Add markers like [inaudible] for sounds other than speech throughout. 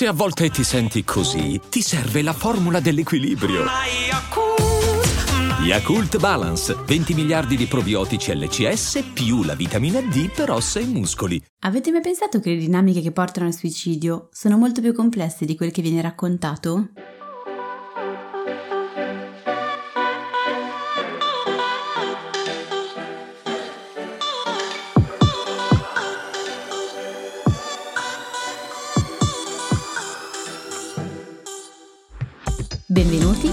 Se a volte ti senti così, ti serve la formula dell'equilibrio. Yakult Balance, 20 miliardi di probiotici LCS più la vitamina D per ossa e muscoli. Avete mai pensato che le dinamiche che portano al suicidio sono molto più complesse di quel che viene raccontato?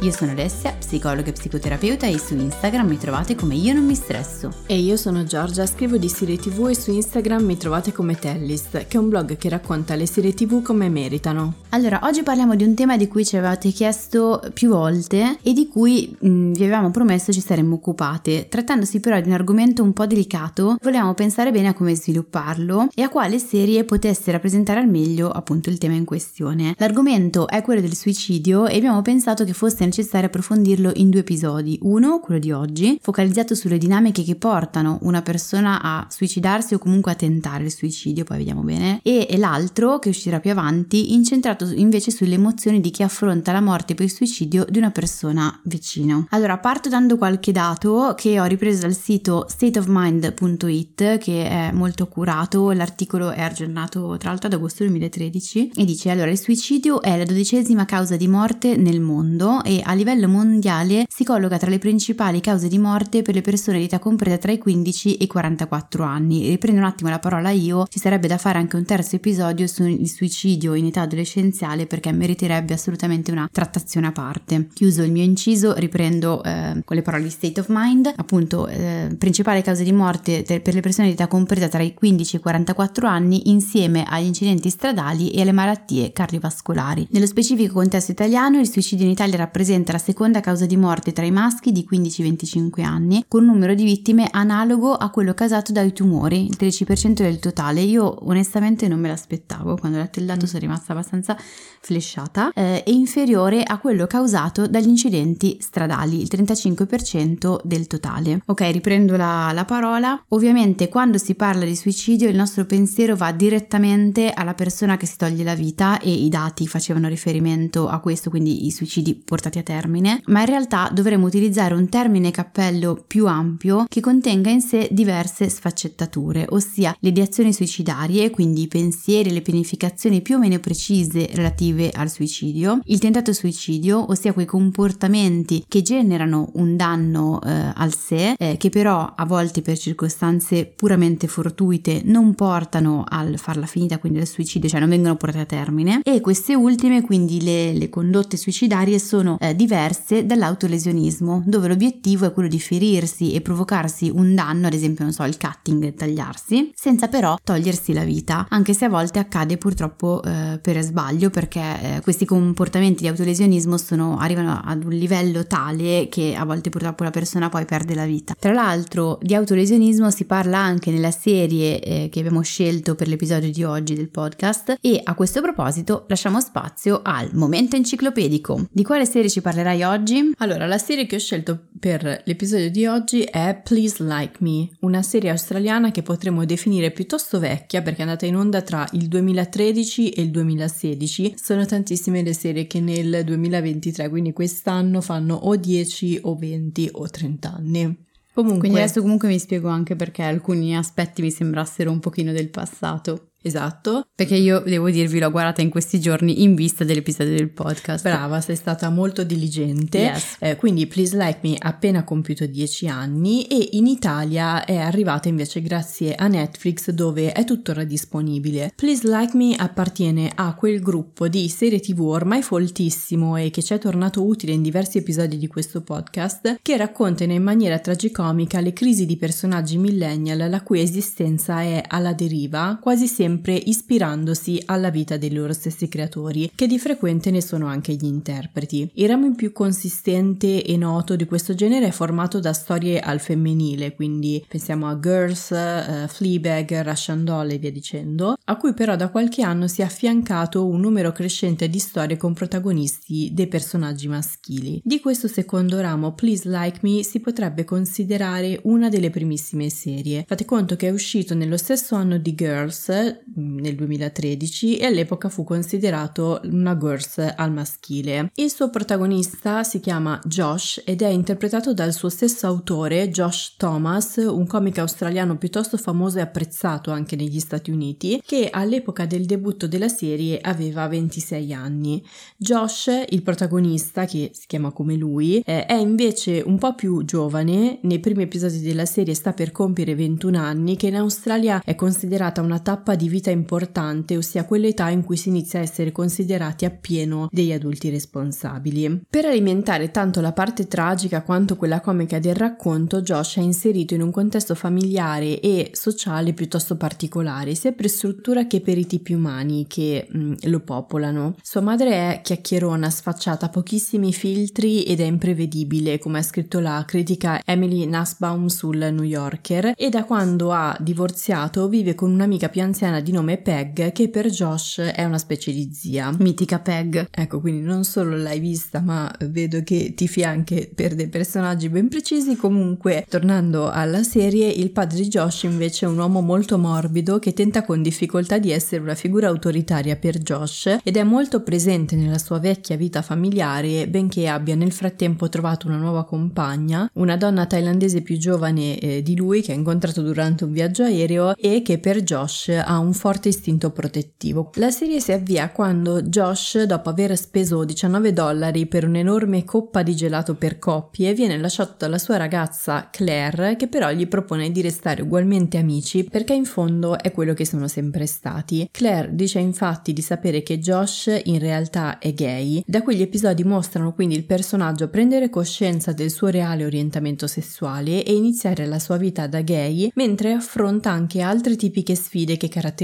io sono Alessia, psicologa e psicoterapeuta e su Instagram mi trovate come Io non mi stresso. E io sono Giorgia, scrivo di serie tv e su Instagram mi trovate come Tellist, che è un blog che racconta le serie tv come meritano. Allora, oggi parliamo di un tema di cui ci avevate chiesto più volte e di cui mh, vi avevamo promesso ci saremmo occupate. Trattandosi però di un argomento un po' delicato, volevamo pensare bene a come svilupparlo e a quale serie potesse rappresentare al meglio appunto il tema in questione. L'argomento è quello del suicidio e abbiamo pensato che fosse necessario approfondirlo in due episodi. Uno, quello di oggi, focalizzato sulle dinamiche che portano una persona a suicidarsi o comunque a tentare il suicidio, poi vediamo bene, e, l'altro, che uscirà più avanti, incentrato invece sulle emozioni di chi affronta la morte per il suicidio di una persona vicino. Allora, parto dando qualche dato che ho ripreso dal sito stateofmind.it, che è molto curato, l'articolo è aggiornato tra l'altro ad agosto 2013 e dice allora il suicidio è la dodicesima causa di morte nel mondo e a livello mondiale si colloca tra le principali cause di morte per le persone di età compresa tra i 15 e i 44 anni. Riprendo un attimo la parola io, ci sarebbe da fare anche un terzo episodio sul suicidio in età adolescenziale perché meriterebbe assolutamente una trattazione a parte. Chiuso il mio inciso, riprendo eh, con le parole di State of Mind, appunto eh, principale causa di morte per le persone di età compresa tra i 15 e i 44 anni insieme agli incidenti stradali e alle malattie cardiovascolari. Nello specifico contesto italiano il suicidio in Italia rappresenta rappresenta la seconda causa di morte tra i maschi di 15-25 anni, con un numero di vittime analogo a quello causato dai tumori, il 13% del totale. Io onestamente non me l'aspettavo, quando ho letto il dato sono rimasta abbastanza flashata, eh, è inferiore a quello causato dagli incidenti stradali, il 35% del totale. Ok, riprendo la, la parola. Ovviamente quando si parla di suicidio il nostro pensiero va direttamente alla persona che si toglie la vita e i dati facevano riferimento a questo, quindi i suicidi portati a termine, ma in realtà dovremmo utilizzare un termine cappello più ampio che contenga in sé diverse sfaccettature, ossia le ideazioni suicidarie, quindi i pensieri e le pianificazioni più o meno precise relative al suicidio, il tentato suicidio, ossia quei comportamenti che generano un danno eh, al sé, eh, che però a volte per circostanze puramente fortuite non portano al farla finita, quindi al suicidio, cioè non vengono portate a termine, e queste ultime, quindi le, le condotte suicidarie, sono eh, diverse dall'autolesionismo, dove l'obiettivo è quello di ferirsi e provocarsi un danno, ad esempio, non so, il cutting, tagliarsi, senza però togliersi la vita, anche se a volte accade purtroppo eh, per sbaglio, perché eh, questi comportamenti di autolesionismo sono, arrivano ad un livello tale che a volte purtroppo la persona poi perde la vita. Tra l'altro di autolesionismo si parla anche nella serie eh, che abbiamo scelto per l'episodio di oggi del podcast e a questo proposito lasciamo spazio al momento enciclopedico. Di quale serie ci parlerai oggi? Allora, la serie che ho scelto per l'episodio di oggi è Please Like Me, una serie australiana che potremmo definire piuttosto vecchia perché è andata in onda tra il 2013 e il 2016. Sono tantissime le serie che nel 2023, quindi quest'anno fanno o 10 o 20 o 30 anni. Comunque, Quindi adesso comunque mi spiego anche perché alcuni aspetti mi sembrassero un pochino del passato. Esatto. Perché io devo dirvi, l'ho guardata in questi giorni in vista dell'episodio del podcast. Brava, sei stata molto diligente. Yes. Eh, quindi Please Like Me ha appena compiuto 10 anni e in Italia è arrivata invece grazie a Netflix dove è tuttora disponibile. Please Like Me appartiene a quel gruppo di serie tv ormai foltissimo e che ci è tornato utile in diversi episodi di questo podcast che raccontano in maniera tragicomica le crisi di personaggi millennial la cui esistenza è alla deriva quasi sempre sempre ispirandosi alla vita dei loro stessi creatori, che di frequente ne sono anche gli interpreti. Il ramo più consistente e noto di questo genere è formato da storie al femminile, quindi pensiamo a Girls, uh, Fleabag, Russian Doll e via dicendo, a cui però da qualche anno si è affiancato un numero crescente di storie con protagonisti dei personaggi maschili. Di questo secondo ramo, Please Like Me si potrebbe considerare una delle primissime serie. Fate conto che è uscito nello stesso anno di Girls, nel 2013, e all'epoca fu considerato una Girls al maschile. Il suo protagonista si chiama Josh ed è interpretato dal suo stesso autore, Josh Thomas, un comico australiano piuttosto famoso e apprezzato anche negli Stati Uniti, che all'epoca del debutto della serie aveva 26 anni. Josh, il protagonista, che si chiama come lui, eh, è invece un po' più giovane, nei primi episodi della serie sta per compiere 21 anni, che in Australia è considerata una tappa di vita importante, ossia quell'età in cui si inizia a essere considerati appieno degli adulti responsabili. Per alimentare tanto la parte tragica quanto quella comica del racconto, Josh è inserito in un contesto familiare e sociale piuttosto particolare, sia per struttura che per i tipi umani che mh, mm, lo popolano. Sua madre è chiacchierona, sfacciata, pochissimi filtri ed è imprevedibile, come ha scritto la critica Emily Nussbaum sul New Yorker, e da quando ha divorziato vive con un'amica più anziana di nome Peg, che per Josh è una specie di zia. Mitica Peg. Ecco, quindi non solo l'hai vista, ma vedo che tifi anche per dei personaggi ben precisi. Comunque, tornando alla serie, il padre di Josh invece è un uomo molto morbido che tenta con difficoltà di essere una figura autoritaria per Josh ed è molto presente nella sua vecchia vita familiare, benché abbia nel frattempo trovato una nuova compagna, una donna thailandese più giovane eh, di lui che ha incontrato durante un viaggio aereo e che per Josh ha un forte istinto protettivo. La serie si avvia quando Josh, dopo aver speso 19 dollari per un'enorme coppa di gelato per coppie, viene lasciato dalla sua ragazza Claire, che però gli propone di restare ugualmente amici perché in fondo è quello che sono sempre stati. Claire dice infatti di sapere che Josh in realtà è gay. Da quegli episodi mostrano quindi il personaggio prendere coscienza del suo reale orientamento sessuale e iniziare la sua vita da gay, mentre affronta anche altre tipiche sfide che caratterizzano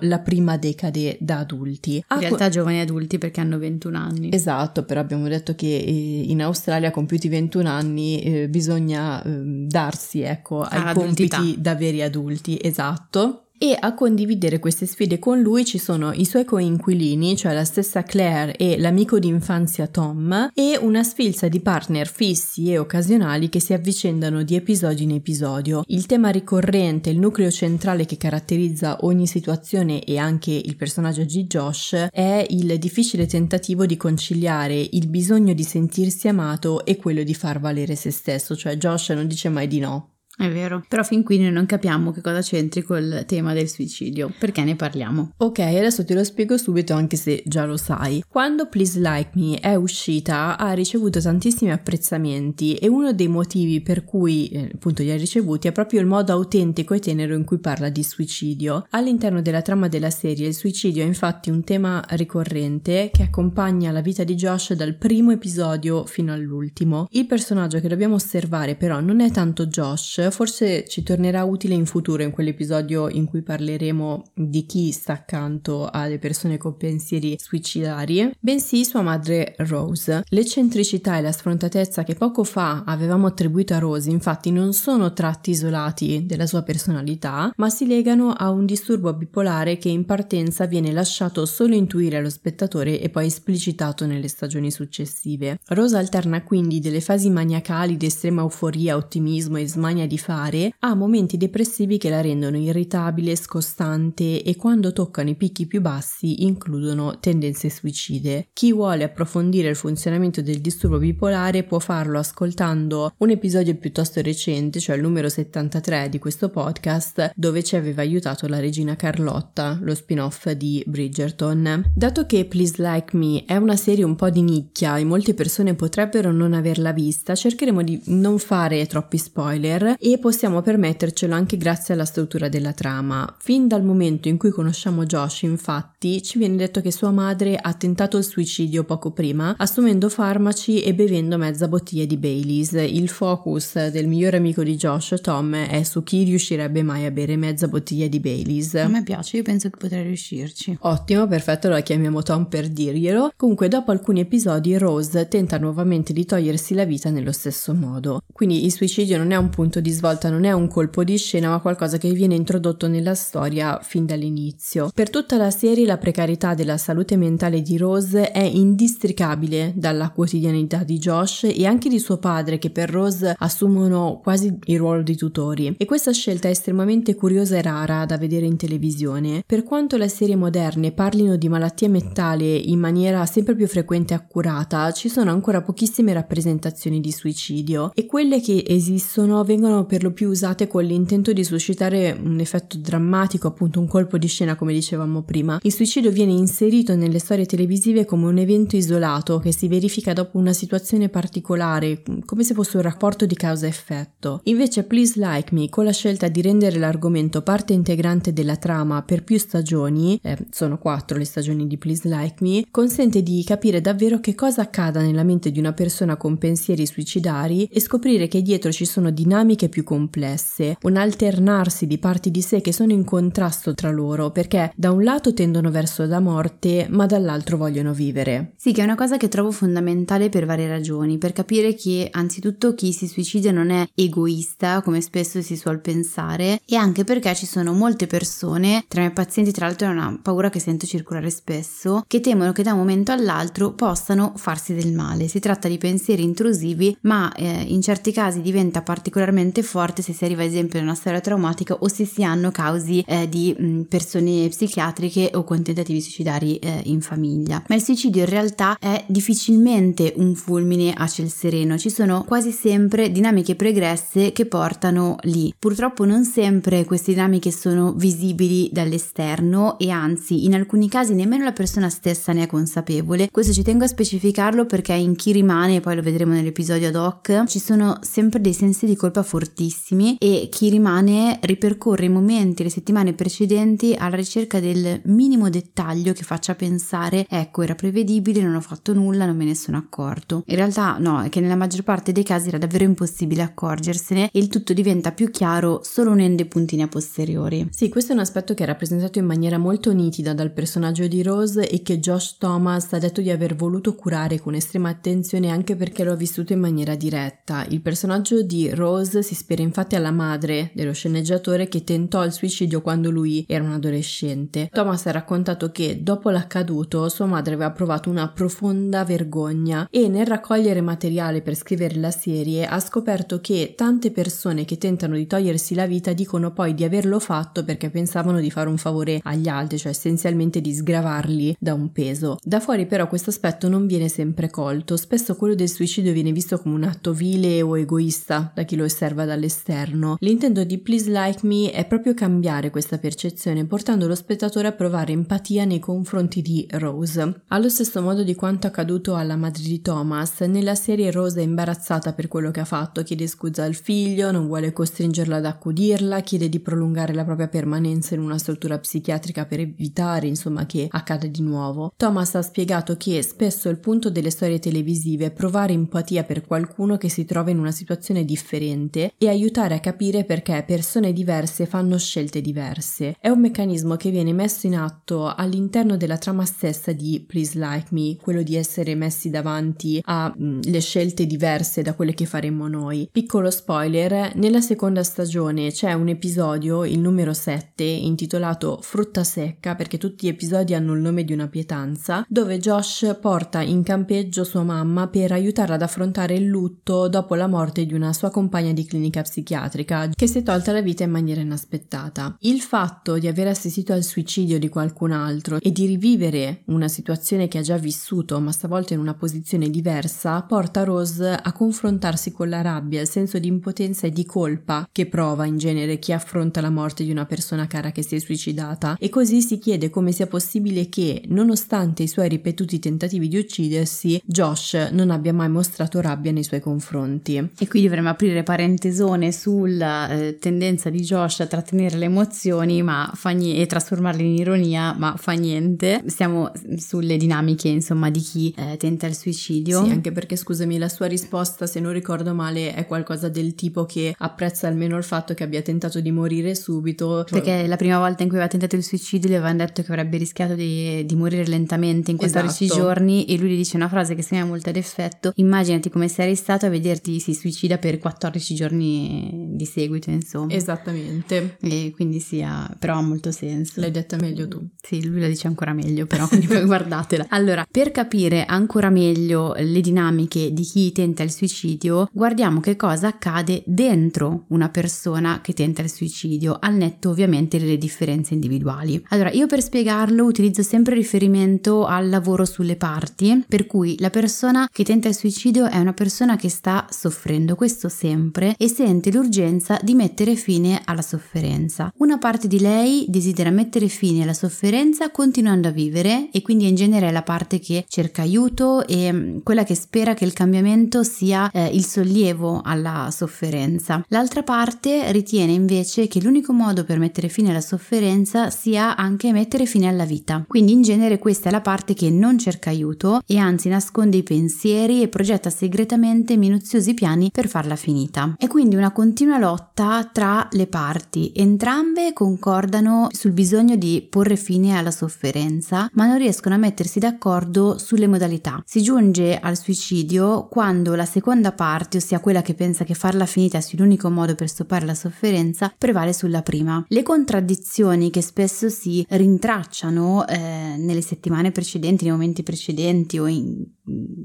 la prima decade da adulti. In realtà giovani adulti perché hanno 21 anni. Esatto, però abbiamo detto che eh, in Australia compiuti 21 anni eh, bisogna eh, darsi ecco, ai compiti da veri adulti, esatto e a condividere queste sfide con lui ci sono i suoi coinquilini, cioè la stessa Claire e l'amico d'infanzia Tom, e una sfilza di partner fissi e occasionali che si avvicendano di episodio in episodio. Il tema ricorrente, il nucleo centrale che caratterizza ogni situazione e anche il personaggio di Josh è il difficile tentativo di conciliare il bisogno di sentirsi amato e quello di far valere se stesso, cioè Josh non dice mai di no. È vero, però fin qui noi non capiamo che cosa c'entri col tema del suicidio, perché ne parliamo. Ok, adesso te lo spiego subito anche se già lo sai. Quando Please Like Me è uscita ha ricevuto tantissimi apprezzamenti e uno dei motivi per cui eh, appunto li ha ricevuti è proprio il modo autentico e tenero in cui parla di suicidio. All'interno della trama della serie il suicidio è infatti un tema ricorrente che accompagna la vita di Josh dal primo episodio fino all'ultimo. Il personaggio che dobbiamo osservare però non è tanto Josh, forse ci tornerà utile in futuro in quell'episodio in cui parleremo di chi sta accanto alle persone con pensieri suicidari, bensì sua madre Rose. L'eccentricità e la sfrontatezza che poco fa avevamo attribuito a Rose infatti non sono tratti isolati della sua personalità, ma si legano a un disturbo bipolare che in partenza viene lasciato solo intuire allo spettatore e poi esplicitato nelle stagioni successive. Rose alterna quindi delle fasi maniacali di estrema euforia, ottimismo e smania di fare ha momenti depressivi che la rendono irritabile, scostante e quando toccano i picchi più bassi includono tendenze suicide. Chi vuole approfondire il funzionamento del disturbo bipolare può farlo ascoltando un episodio piuttosto recente, cioè il numero 73 di questo podcast, dove ci aveva aiutato la regina Carlotta, lo spin-off di Bridgerton. Dato che Please Like Me è una serie un po' di nicchia e molte persone potrebbero non averla vista, cercheremo di non fare troppi spoiler e possiamo permettercelo anche grazie alla struttura della trama. Fin dal momento in cui conosciamo Josh, infatti, ci viene detto che sua madre ha tentato il suicidio poco prima, assumendo farmaci e bevendo mezza bottiglia di Baileys. Il focus del migliore amico di Josh, Tom, è su chi riuscirebbe mai a bere mezza bottiglia di Baileys. A me piace, io penso che potrei riuscirci. Ottimo, perfetto, la chiamiamo Tom per dirglielo. Comunque, dopo alcuni episodi, Rose tenta nuovamente di togliersi la vita nello stesso modo. Quindi il suicidio non è un punto di svolta, non è un colpo di scena, ma qualcosa che viene introdotto nella storia fin dall'inizio. Per tutta la serie la precarietà della salute mentale di Rose è indistricabile dalla quotidianità di Josh e anche di suo padre che per Rose assumono quasi il ruolo di tutori. E questa scelta è estremamente curiosa e rara da vedere in televisione. Per quanto le serie moderne parlino di malattie mentali in maniera sempre più frequente e accurata, ci sono ancora pochissime rappresentazioni di suicidio e quelle che esistono vengono per lo più usate con l'intento di suscitare un effetto drammatico, appunto un colpo di scena come dicevamo prima. Il suicidio viene inserito nelle storie televisive come un evento isolato che si verifica dopo una situazione particolare, come se fosse un rapporto di causa-effetto. Invece Please Like Me, con la scelta di rendere l'argomento parte integrante della trama per più stagioni, eh, sono quattro le stagioni di Please Like Me, consente di capire davvero che cosa accada nella mente di una persona con pensieri suicidari e scoprire che dietro ci sono dinamiche più complesse, un alternarsi di parti di sé che sono in contrasto tra loro, perché da un lato tendono verso la morte, ma dall'altro vogliono vivere. Sì, che è una cosa che trovo fondamentale per varie ragioni, per capire che anzitutto chi si suicida non è egoista, come spesso si suol pensare, e anche perché ci sono molte persone, tra i miei pazienti tra l'altro è una paura che sento circolare spesso, che temono che da un momento all'altro possano farsi del male. Si tratta di pensieri intrusivi, ma eh, in certi casi diventa particolarmente forte se si arriva ad esempio a una storia traumatica o se si hanno causi eh, di mh, persone psichiatriche o con tentativi suicidari eh, in famiglia. Ma il suicidio in realtà è difficilmente un fulmine a ciel sereno, ci sono quasi sempre dinamiche pregresse che portano lì. Purtroppo non sempre queste dinamiche sono visibili dall'esterno e anzi in alcuni casi nemmeno la persona stessa ne è consapevole. Questo ci tengo a specificarlo perché in chi rimane, poi lo vedremo nell'episodio ad hoc, ci sono sempre dei sensi di colpa fortissimi e chi rimane ripercorre i momenti, le settimane precedenti alla ricerca del minimo dettaglio che faccia pensare ecco era prevedibile, non ho fatto nulla, non me ne sono accorto. In realtà no, è che nella maggior parte dei casi era davvero impossibile accorgersene e il tutto diventa più chiaro solo unendo i puntini a posteriori. Sì, questo è un aspetto che è rappresentato in maniera molto nitida dal personaggio di Rose e che Josh Thomas ha detto di aver voluto curare con estrema attenzione anche perché lo ha vissuto in maniera diretta. Il personaggio di Rose si ispira infatti alla madre dello sceneggiatore che tentò il suicidio quando lui era un adolescente. Thomas ha raccontato che dopo l'accaduto sua madre aveva provato una profonda vergogna e nel raccogliere materiale per scrivere la serie ha scoperto che tante persone che tentano di togliersi la vita dicono poi di averlo fatto perché pensavano di fare un favore agli altri, cioè essenzialmente di sgravarli da un peso. Da fuori però questo aspetto non viene sempre colto, spesso quello del suicidio viene visto come un atto vile o egoista da chi lo osserva dall'esterno. L'intento di Please Like Me è proprio cambiare questa percezione, portando lo spettatore a provare empatia nei confronti di Rose. Allo stesso modo di quanto accaduto alla madre di Thomas, nella serie Rose è imbarazzata per quello che ha fatto, chiede scusa al figlio, non vuole costringerla ad accudirla, chiede di prolungare la propria permanenza in una struttura psichiatrica per evitare, insomma, che accada di nuovo. Thomas ha spiegato che spesso il punto delle storie televisive è provare empatia per qualcuno che si trova in una situazione differente e aiutare a capire perché persone diverse fanno scelte diverse. È un meccanismo che viene messo in atto all'interno della trama stessa di Please Like Me, quello di essere messi davanti alle scelte diverse da quelle che faremmo noi. Piccolo spoiler, nella seconda stagione c'è un episodio, il numero 7, intitolato Frutta secca, perché tutti gli episodi hanno il nome di una pietanza, dove Josh porta in campeggio sua mamma per aiutarla ad affrontare il lutto dopo la morte di una sua compagna di clinica psichiatrica che si è tolta la vita in maniera inaspettata. Il fatto di aver assistito al suicidio di qualcun altro e di rivivere una situazione che ha già vissuto, ma stavolta in una posizione diversa, porta Rose a confrontarsi con la rabbia, il senso di impotenza e di colpa che prova in genere chi affronta la morte di una persona cara che si è suicidata e così si chiede come sia possibile che, nonostante i suoi ripetuti tentativi di uccidersi, Josh non abbia mai mostrato rabbia nei suoi confronti. E qui dovremmo aprire parentesi tesone sulla eh, tendenza di Josh a trattenere le emozioni ma fa niente, e trasformarle in ironia, ma fa niente. Siamo sulle dinamiche, insomma, di chi eh, tenta il suicidio. Sì, anche perché scusami, la sua risposta, se non ricordo male, è qualcosa del tipo che apprezza almeno il fatto che abbia tentato di morire subito. Perché la prima volta in cui aveva tentato il suicidio gli avevano detto che avrebbe rischiato di, di morire lentamente in 14 esatto. giorni e lui gli dice una frase che sembra molto ad effetto. Immaginati come sei stato a vederti si suicida per 14 giorni di seguito, insomma. Esattamente. E quindi sia, però ha molto senso. L'hai detta meglio tu. Sì, lui la dice ancora meglio, però quindi poi [laughs] guardatela. Allora, per capire ancora meglio le dinamiche di chi tenta il suicidio, guardiamo che cosa accade dentro una persona che tenta il suicidio, al netto ovviamente delle differenze individuali. Allora, io per spiegarlo utilizzo sempre riferimento al lavoro sulle parti, per cui la persona che tenta il suicidio è una persona che sta soffrendo, questo sempre, e sente l'urgenza di mettere fine alla sofferenza. Una parte di lei desidera mettere fine alla sofferenza continuando a vivere e quindi in genere è la parte che cerca aiuto e mm, quella che spera che il cambiamento sia eh, il sollievo alla sofferenza. L'altra parte ritiene invece che l'unico modo per mettere fine alla sofferenza sia anche mettere fine alla vita. Quindi in genere questa è la parte che non cerca aiuto e anzi nasconde i pensieri e progetta segretamente minuziosi piani per farla finita. È quindi una continua lotta tra le parti, entrambe concordano sul bisogno di porre fine alla sofferenza, ma non riescono a mettersi d'accordo sulle modalità. Si giunge al suicidio quando la seconda parte, ossia quella che pensa che farla finita sia l'unico modo per stoppare la sofferenza, prevale sulla prima. Le contraddizioni che spesso si rintracciano eh, nelle settimane precedenti, nei momenti precedenti o in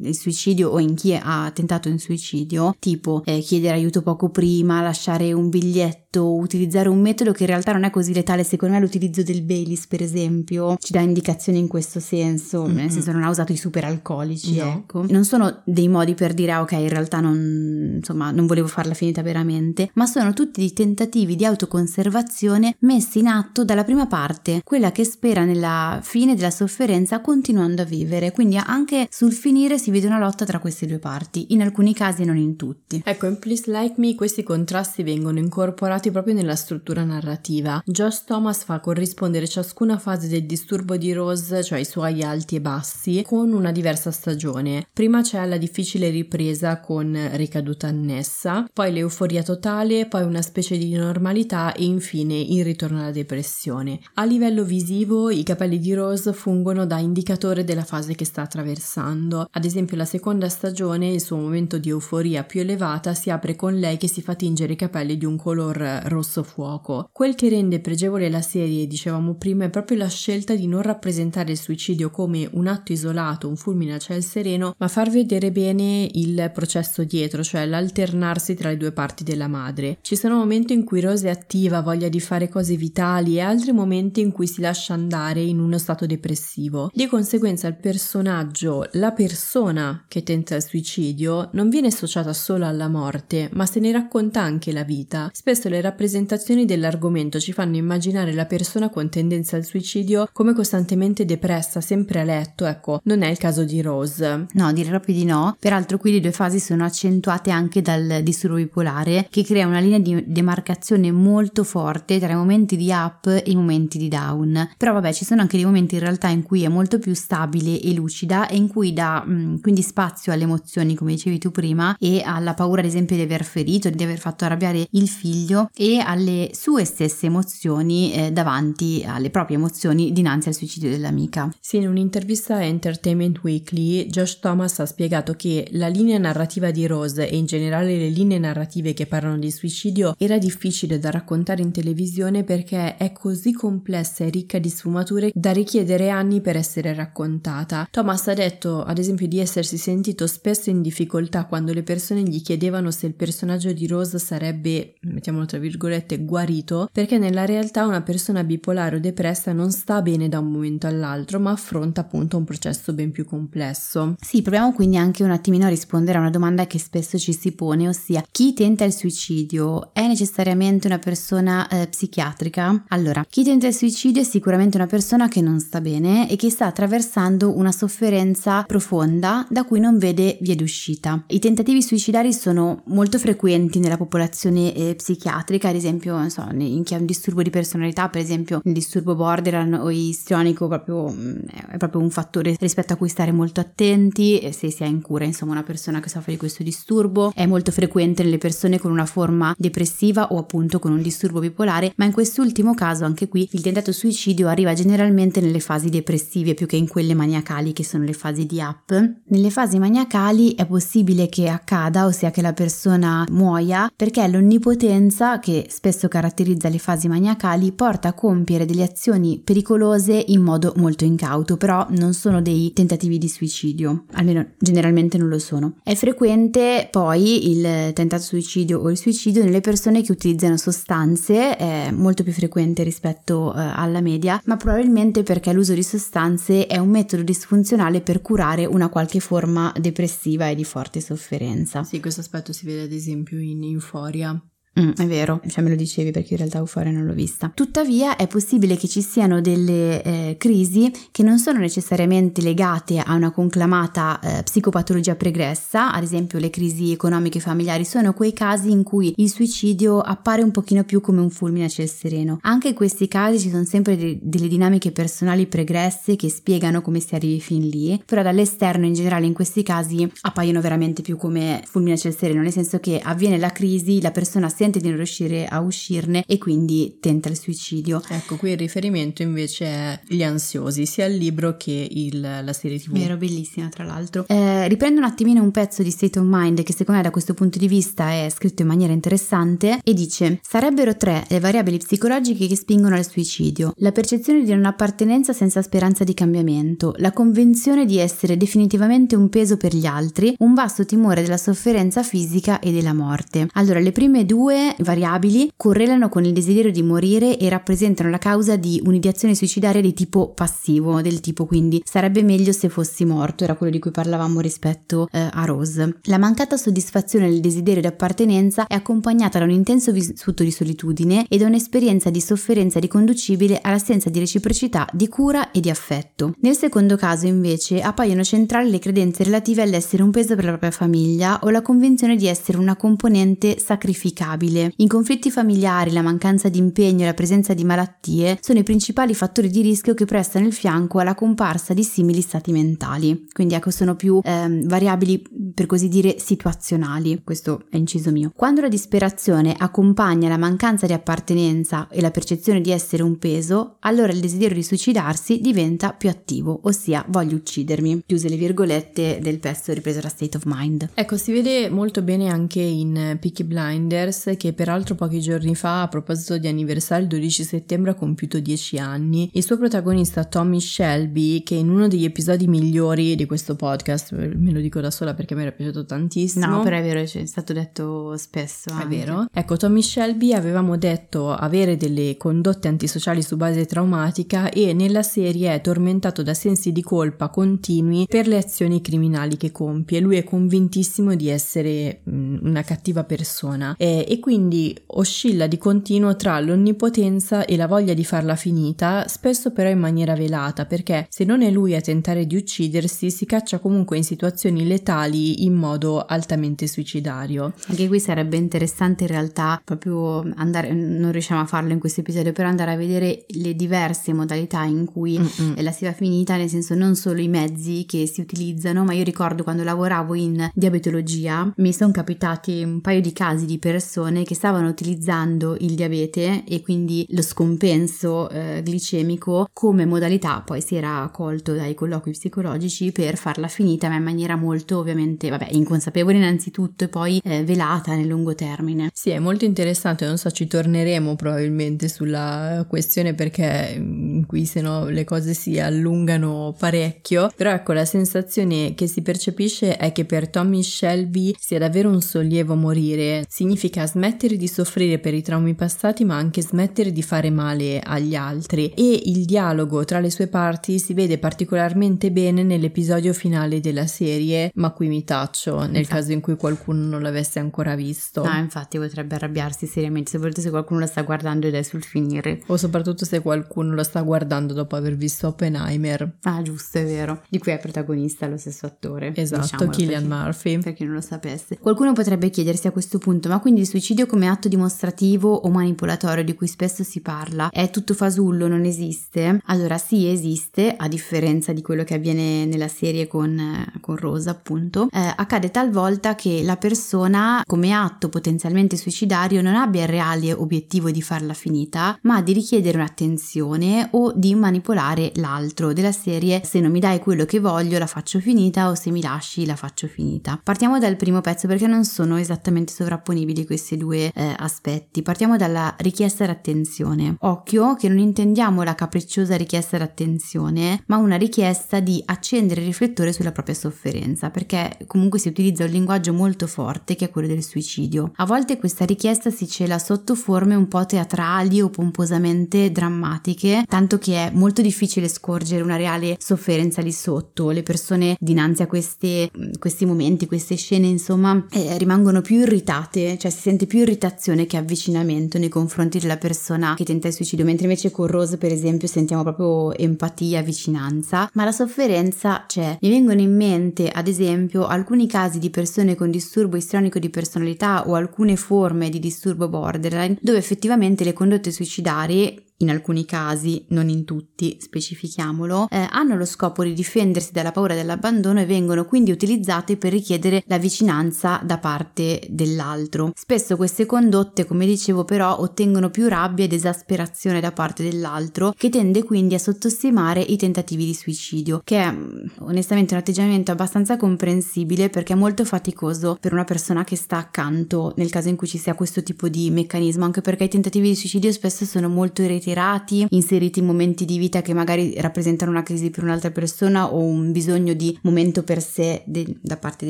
il suicidio o in chi ha tentato un suicidio, tipo eh, chiedere aiuto poco prima, lasciare un biglietto, utilizzare un metodo che in realtà non è così letale, secondo me l'utilizzo del Baileys per esempio ci dà indicazioni in questo senso, mm-hmm. nel senso non ha usato i superalcolici, no. ecco. Non sono dei modi per dire ah, ok, in realtà non, insomma, non volevo farla finita veramente, ma sono tutti dei tentativi di autoconservazione messi in atto dalla prima parte, quella che spera nella fine della sofferenza continuando a vivere, quindi anche sul finire finire si vede una lotta tra queste due parti, in alcuni casi e non in tutti. Ecco, in Please Like Me questi contrasti vengono incorporati proprio nella struttura narrativa. Josh Thomas fa corrispondere ciascuna fase del disturbo di Rose, cioè i suoi alti e bassi, con una diversa stagione. Prima c'è la difficile ripresa con ricaduta annessa, poi l'euforia totale, poi una specie di normalità e infine il ritorno alla depressione. A livello visivo i capelli di Rose fungono da indicatore della fase che sta attraversando ad esempio la seconda stagione, il suo momento di euforia più elevata si apre con lei che si fa tingere i capelli di un color rosso fuoco. Quel che rende pregevole la serie, dicevamo prima, è proprio la scelta di non rappresentare il suicidio come un atto isolato, un fulmine a ciel sereno, ma far vedere bene il processo dietro, cioè l'alternarsi tra le due parti della madre. Ci sono momenti in cui Rose è attiva, voglia di fare cose vitali e altri momenti in cui si lascia andare in uno stato depressivo. Di conseguenza il personaggio, la persona che tenta il suicidio non viene associata solo alla morte, ma se ne racconta anche la vita. Spesso le rappresentazioni dell'argomento ci fanno immaginare la persona con tendenza al suicidio come costantemente depressa, sempre a letto. Ecco, non è il caso di Rose. No, direi proprio di no. Peraltro qui le due fasi sono accentuate anche dal disturbo bipolare che crea una linea di demarcazione molto forte tra i momenti di up e i momenti di down. Però vabbè, ci sono anche dei momenti in realtà in cui è molto più stabile e lucida e in cui dà Mm, quindi spazio alle emozioni, come dicevi tu prima, e alla paura, ad esempio, di aver ferito, di aver fatto arrabbiare il figlio e alle sue stesse emozioni eh, davanti alle proprie emozioni dinanzi al suicidio dell'amica. Sì, in un'intervista a Entertainment Weekly, Josh Thomas ha spiegato che la linea narrativa di Rose e in generale le linee narrative che parlano di suicidio era difficile da raccontare in televisione perché è così complessa e ricca di sfumature da richiedere anni per essere raccontata. Thomas ha detto, ad esempio, di essersi sentito spesso in difficoltà quando le persone gli chiedevano se il personaggio di Rose sarebbe, mettiamolo tra tra virgolette guarito perché nella realtà una persona bipolare o depressa non sta bene da un momento all'altro ma affronta appunto un processo ben più complesso. Sì, proviamo quindi anche un attimino a rispondere a una domanda che spesso ci si pone, ossia chi tenta il suicidio è necessariamente una persona eh, psichiatrica? Allora, chi tenta il suicidio è sicuramente una persona che non sta bene e che sta attraversando una sofferenza profonda da cui non vede via d'uscita. I tentativi suicidari sono molto frequenti nella popolazione eh, psichiatrica, ad esempio, so, in chi ha un disturbo di personalità, per esempio il disturbo borderline o istrionico proprio, mm, è proprio un fattore rispetto a cui stare molto attenti se si ha in cura, insomma, una persona che soffre di questo disturbo. È molto frequente nelle persone con una forma depressiva o appunto con un disturbo bipolare, ma in quest'ultimo caso anche qui il tentato suicidio arriva generalmente nelle fasi depressive più che in quelle maniacali che sono le fasi di up. Nelle fasi maniacali è possibile che accada, ossia che la persona muoia, perché l'onnipotenza che spesso caratterizza le fasi maniacali porta a compiere delle azioni pericolose in modo molto incauto, però non sono dei tentativi di suicidio, almeno generalmente non lo sono. È frequente poi il tentato suicidio o il suicidio nelle persone che utilizzano sostanze, è molto più frequente rispetto eh, alla media, ma probabilmente perché l'uso di sostanze è un metodo disfunzionale per curare una qualche forma depressiva e di forte sofferenza. Sì, questo aspetto si vede ad esempio in Euphoria. Mm, è vero, cioè me lo dicevi perché in realtà Euphoria non l'ho vista. Tuttavia è possibile che ci siano delle eh, crisi che non sono necessariamente legate a una conclamata eh, psicopatologia pregressa, ad esempio le crisi economiche familiari sono quei casi in cui il suicidio appare un pochino più come un fulmine a ciel sereno. Anche in questi casi ci sono sempre de- delle dinamiche personali pregresse che spiegano come si arrivi fin lì, però dall'esterno in generale in questi casi appaiono veramente più come fulmine a ciel sereno, nel senso che avviene la crisi, la persona si sente di non riuscire a uscirne e quindi tenta il suicidio. Ecco, qui il riferimento invece è gli ansiosi, sia il libro che il, la serie tv. Vero, bellissima tra l'altro. Eh, riprendo un attimino un pezzo di State of Mind che secondo me da questo punto di vista è scritto in maniera interessante e dice sarebbero tre le variabili psicologiche che spingono al suicidio. La percezione di non appartenenza senza speranza di cambiamento, la convinzione di essere definitivamente un peso per gli altri, un vasto timore della sofferenza fisica e della morte. Allora, le prime due due variabili correlano con il desiderio di morire e rappresentano la causa di un'ideazione suicidaria di tipo passivo, del tipo quindi sarebbe meglio se fossi morto, era quello di cui parlavamo rispetto eh, a Rose. La mancata soddisfazione del desiderio di appartenenza è accompagnata da un intenso vissuto di solitudine e da un'esperienza di sofferenza riconducibile all'assenza di reciprocità, di cura e di affetto. Nel secondo caso invece appaiono centrali le credenze relative all'essere un peso per la propria famiglia o la convinzione di essere una componente sacrificabile stabile. In conflitti familiari la mancanza di impegno e la presenza di malattie sono i principali fattori di rischio che prestano il fianco alla comparsa di simili stati mentali. Quindi ecco sono più eh, variabili per così dire situazionali, questo è inciso mio. Quando la disperazione accompagna la mancanza di appartenenza e la percezione di essere un peso, allora il desiderio di suicidarsi diventa più attivo, ossia voglio uccidermi. Chiuse le virgolette del pezzo ripreso da State of Mind. Ecco, si vede molto bene anche in Peaky Blinders che peraltro pochi giorni fa, a proposito di anniversario, il 12 settembre ha compiuto 10 anni. Il suo protagonista Tommy Shelby, che in uno degli episodi migliori di questo podcast, me lo dico da sola perché mi era piaciuto tantissimo. No, però è vero, è stato detto spesso. Anche. È vero. Ecco, Tommy Shelby avevamo detto avere delle condotte antisociali su base traumatica e nella serie è tormentato da sensi di colpa continui per le azioni criminali che compie. Lui è convintissimo di essere una cattiva persona e, e quindi oscilla di continuo tra l'onnipotenza e la voglia di farla finita, spesso però in maniera velata, perché se non è lui a tentare di uccidersi, si caccia comunque in situazioni letali in modo altamente suicidario. Anche qui sarebbe interessante in realtà proprio andare, non riusciamo a farlo in questo episodio, però andare a vedere le diverse modalità in cui Mm-mm. la si va finita, nel senso non solo i mezzi che si utilizzano, ma io ricordo quando lavoravo in diabetologia mi sono capitati un paio di casi di persone persone che stavano utilizzando il diabete e quindi lo scompenso eh, glicemico come modalità, poi si era colto dai colloqui psicologici per farla finita, ma in maniera molto ovviamente, vabbè, inconsapevole innanzitutto e poi eh, velata nel lungo termine. Sì, è molto interessante, non so, ci torneremo probabilmente sulla questione perché mm, qui se no le cose si allungano parecchio, però ecco la sensazione che si percepisce è che per Tommy Shelby sia davvero un sollievo morire, significa smettere di soffrire per i traumi passati ma anche smettere di fare male agli altri e il dialogo tra le sue parti si vede particolarmente bene nell'episodio finale della serie ma qui mi taccio nel Infatti. caso in cui qualcuno non l'avesse ancora visto No, infatti potrebbe arrabbiarsi seriamente, soprattutto se qualcuno la sta guardando ed è sul finire. o soprattutto se qualcuno lo sta guardando dopo aver visto Oppenheimer Ah, giusto, è vero. Di cui è protagonista lo stesso attore. esatto diciamolo, Killian perché- Murphy Per chi non lo sapesse. Qualcuno potrebbe chiedersi a questo punto, ma quindi il suicidio come atto dimostrativo o manipolatorio di cui spesso si parla è tutto fasullo, non esiste? Allora sì, esiste, a differenza di quello che avviene nella serie con, con Rosa, appunto. Eh, accade talvolta che la persona, come atto potenzialmente suicidario, non abbia il reale obiettivo di farla finita, ma di richiedere un'attenzione o di manipolare l'altro della serie se non mi dai quello che voglio la faccio finita o se mi lasci la faccio finita. Partiamo dal primo pezzo perché non sono esattamente sovrapponibili questi due eh, aspetti. Partiamo dalla richiesta d'attenzione. Occhio che non intendiamo la capricciosa richiesta d'attenzione, ma una richiesta di accendere il riflettore sulla propria sofferenza, perché comunque si utilizza un linguaggio molto forte che è quello del suicidio. A volte questa richiesta si cela sotto forme un po' teatrali o pomposamente drammatiche, tanto che è molto difficile scorgere una reale sofferenza lì sotto. Le persone dinanzi a queste, questi momenti, queste scene, insomma, eh, rimangono più irritate, cioè si sente più irritazione che avvicinamento nei confronti della persona che tenta il suicidio, mentre invece con Rose, per esempio, sentiamo proprio empatia, vicinanza, ma la sofferenza c'è. Mi vengono in mente, ad esempio, alcuni casi di persone con disturbo istrionico di personalità o alcune forme di disturbo borderline, dove effettivamente le condotte suicidarie in alcuni casi, non in tutti, specifichiamolo, eh, hanno lo scopo di difendersi dalla paura dell'abbandono e vengono quindi utilizzate per richiedere la vicinanza da parte dell'altro. Spesso queste condotte, come dicevo, però ottengono più rabbia ed esasperazione da parte dell'altro, che tende quindi a sottostimare i tentativi di suicidio, che è mm, onestamente un atteggiamento abbastanza comprensibile perché è molto faticoso per una persona che sta accanto nel caso in cui ci sia questo tipo di meccanismo, anche perché i tentativi di suicidio spesso sono molto irritanti ritirati, inseriti in momenti di vita che magari rappresentano una crisi per un'altra persona o un bisogno di momento per sé de- da parte